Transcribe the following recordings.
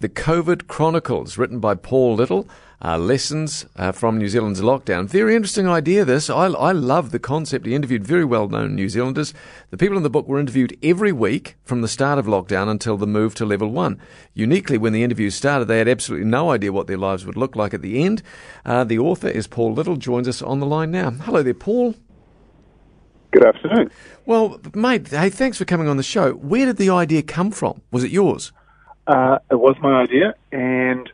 The COVID Chronicles, written by Paul Little. Uh, lessons uh, from New Zealand's lockdown. Very interesting idea, this. I, I love the concept. He interviewed very well known New Zealanders. The people in the book were interviewed every week from the start of lockdown until the move to level one. Uniquely, when the interviews started, they had absolutely no idea what their lives would look like at the end. Uh, the author is Paul Little, joins us on the line now. Hello there, Paul. Good afternoon. Well, mate, hey, thanks for coming on the show. Where did the idea come from? Was it yours? Uh, it was my idea, and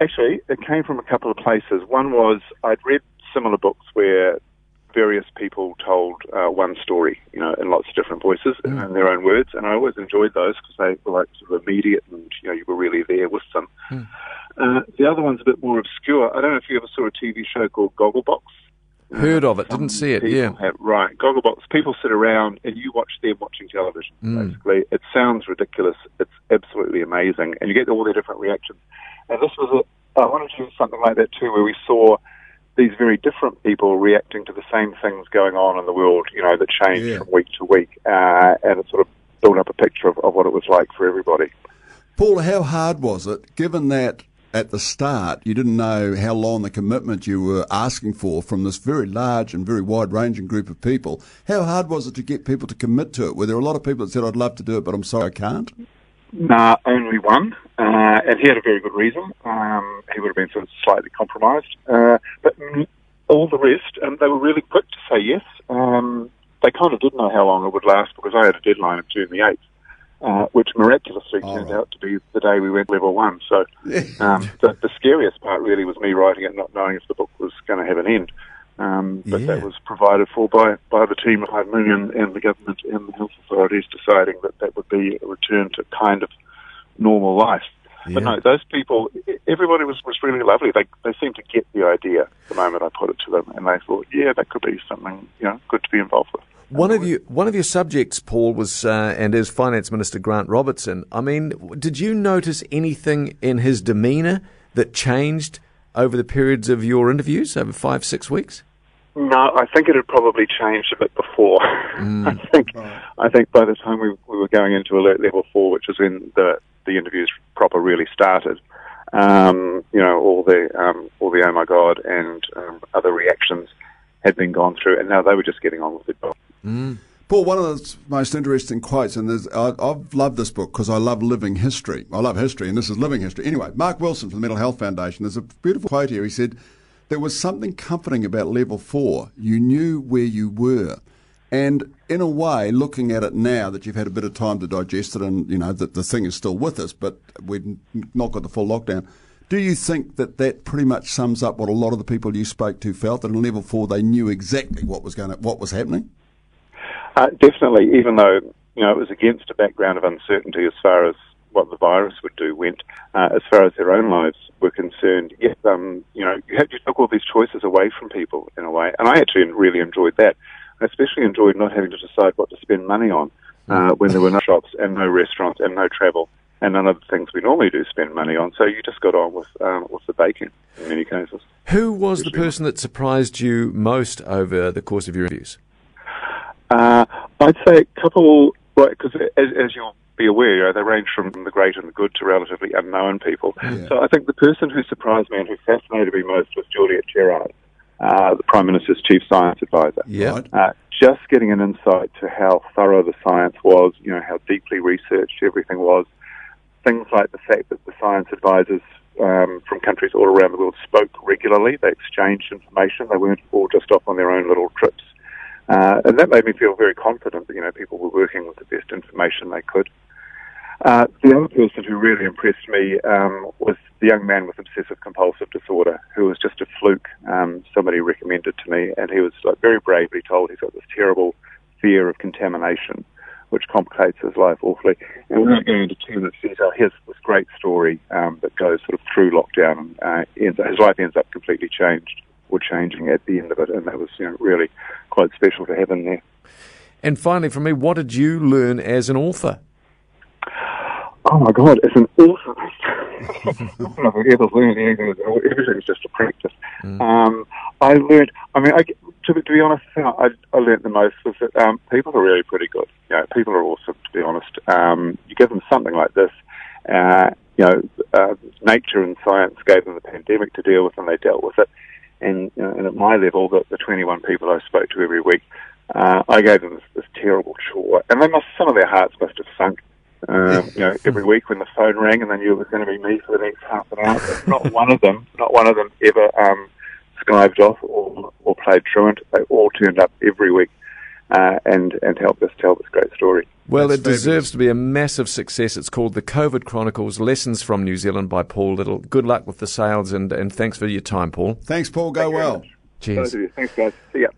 actually, it came from a couple of places. One was I'd read similar books where various people told uh, one story, you know, in lots of different voices mm. in their own words, and I always enjoyed those because they were like sort of immediate, and you know, you were really there with them. Mm. Uh, the other one's a bit more obscure. I don't know if you ever saw a TV show called Gogglebox. Heard of it, didn't see it. Yeah, have, right. Gogglebox. People sit around and you watch them watching television. Mm. Basically, it sounds ridiculous. It's absolutely amazing, and you get all their different reactions. And this was a. I wanted to do something like that too, where we saw these very different people reacting to the same things going on in the world. You know, that change yeah. from week to week, uh, and it sort of built up a picture of, of what it was like for everybody. Paul, how hard was it, given that at the start, you didn't know how long the commitment you were asking for from this very large and very wide ranging group of people. How hard was it to get people to commit to it? Were there a lot of people that said, I'd love to do it, but I'm sorry I can't? Nah, only one, uh, and he had a very good reason. Um, he would have been sort of slightly compromised. Uh, but all the rest, um, they were really quick to say yes. Um, they kind of didn't know how long it would last because I had a deadline of June the 8th uh, which miraculously oh, turned right. out to be the day we went level one. So um, the, the, scariest part really was me writing it, not knowing if the book was going to have an end. Um, but yeah. that was provided for by, by the team of 5 million and the government and the health authorities deciding that that would be a return to kind of normal life. Yeah. But no, those people, everybody was, was really lovely. They, they seemed to get the idea the moment I put it to them, and they thought, yeah, that could be something you know good to be involved with. One of you, one of your subjects, Paul, was uh, and is Finance Minister Grant Robertson. I mean, did you notice anything in his demeanour that changed over the periods of your interviews over five, six weeks? No, I think it had probably changed a bit before. Mm. I think I think by the time we, we were going into alert level four, which is when the the interviews proper really started, um, you know, all the um, all the oh my god and um, other reactions had been gone through, and now they were just getting on with the job. Mm. Paul, one of the most interesting quotes, and I, have loved this book because I love living history. I love history, and this is living history. Anyway, Mark Wilson from the Mental Health Foundation, there's a beautiful quote here. He said, There was something comforting about level four. You knew where you were. And in a way, looking at it now that you've had a bit of time to digest it and, you know, that the thing is still with us, but we've not got the full lockdown, do you think that that pretty much sums up what a lot of the people you spoke to felt that in level four they knew exactly what was going to, what was happening? Uh, definitely, even though you know it was against a background of uncertainty as far as what the virus would do went, uh, as far as their own lives were concerned. Yes, um, you know, you, had, you took all these choices away from people in a way, and I actually really enjoyed that. I especially enjoyed not having to decide what to spend money on uh, when there were no shops and no restaurants and no travel and none of the things we normally do spend money on. So you just got on with um, with the baking in many cases. Who was the person that surprised you most over the course of your interviews? Uh, I'd say a couple, right, because as, as, you'll be aware, you know, they range from the great and the good to relatively unknown people. Yeah. So I think the person who surprised me and who fascinated me most was Juliet Gerrard, uh, the Prime Minister's chief science advisor. Yeah. Uh, just getting an insight to how thorough the science was, you know, how deeply researched everything was. Things like the fact that the science advisors um, from countries all around the world spoke regularly. They exchanged information. They weren't all just off on their own little trips. Uh, and that made me feel very confident that, you know, people were working with the best information they could. Uh, the other person who really impressed me um, was the young man with obsessive compulsive disorder, who was just a fluke. Um, somebody recommended to me, and he was like, very bravely told he's got this terrible fear of contamination, which complicates his life awfully. And without going into too much detail, he this great story um, that goes sort of through lockdown. Uh, his life ends up completely changed or changing at the end of it, and that was you know, really quite special to have in there. And finally, for me, what did you learn as an author? Oh my God, as an author, I don't know if I've ever learned anything. Everything's just a practice. Mm. Um, I learned. I mean, I, to, to, be honest, I, I learned the most was that um, people are really pretty good. You know, people are awesome. To be honest, um, you give them something like this, uh, you know, uh, nature and science gave them the pandemic to deal with, and they dealt with it. And, and at my level, the, the 21 people I spoke to every week, uh, I gave them this, this terrible chore, and they must some of their hearts must have sunk. Um, you know, every week when the phone rang, and they knew it was going to be me for the next half an hour. But not one of them, not one of them ever um, skived off or, or played truant. They all turned up every week uh, and and helped us tell this great story. Well, That's it fabulous. deserves to be a massive success. It's called The COVID Chronicles Lessons from New Zealand by Paul Little. Good luck with the sales and, and thanks for your time, Paul. Thanks, Paul. Go Thank well. Cheers. Thanks, guys. See ya.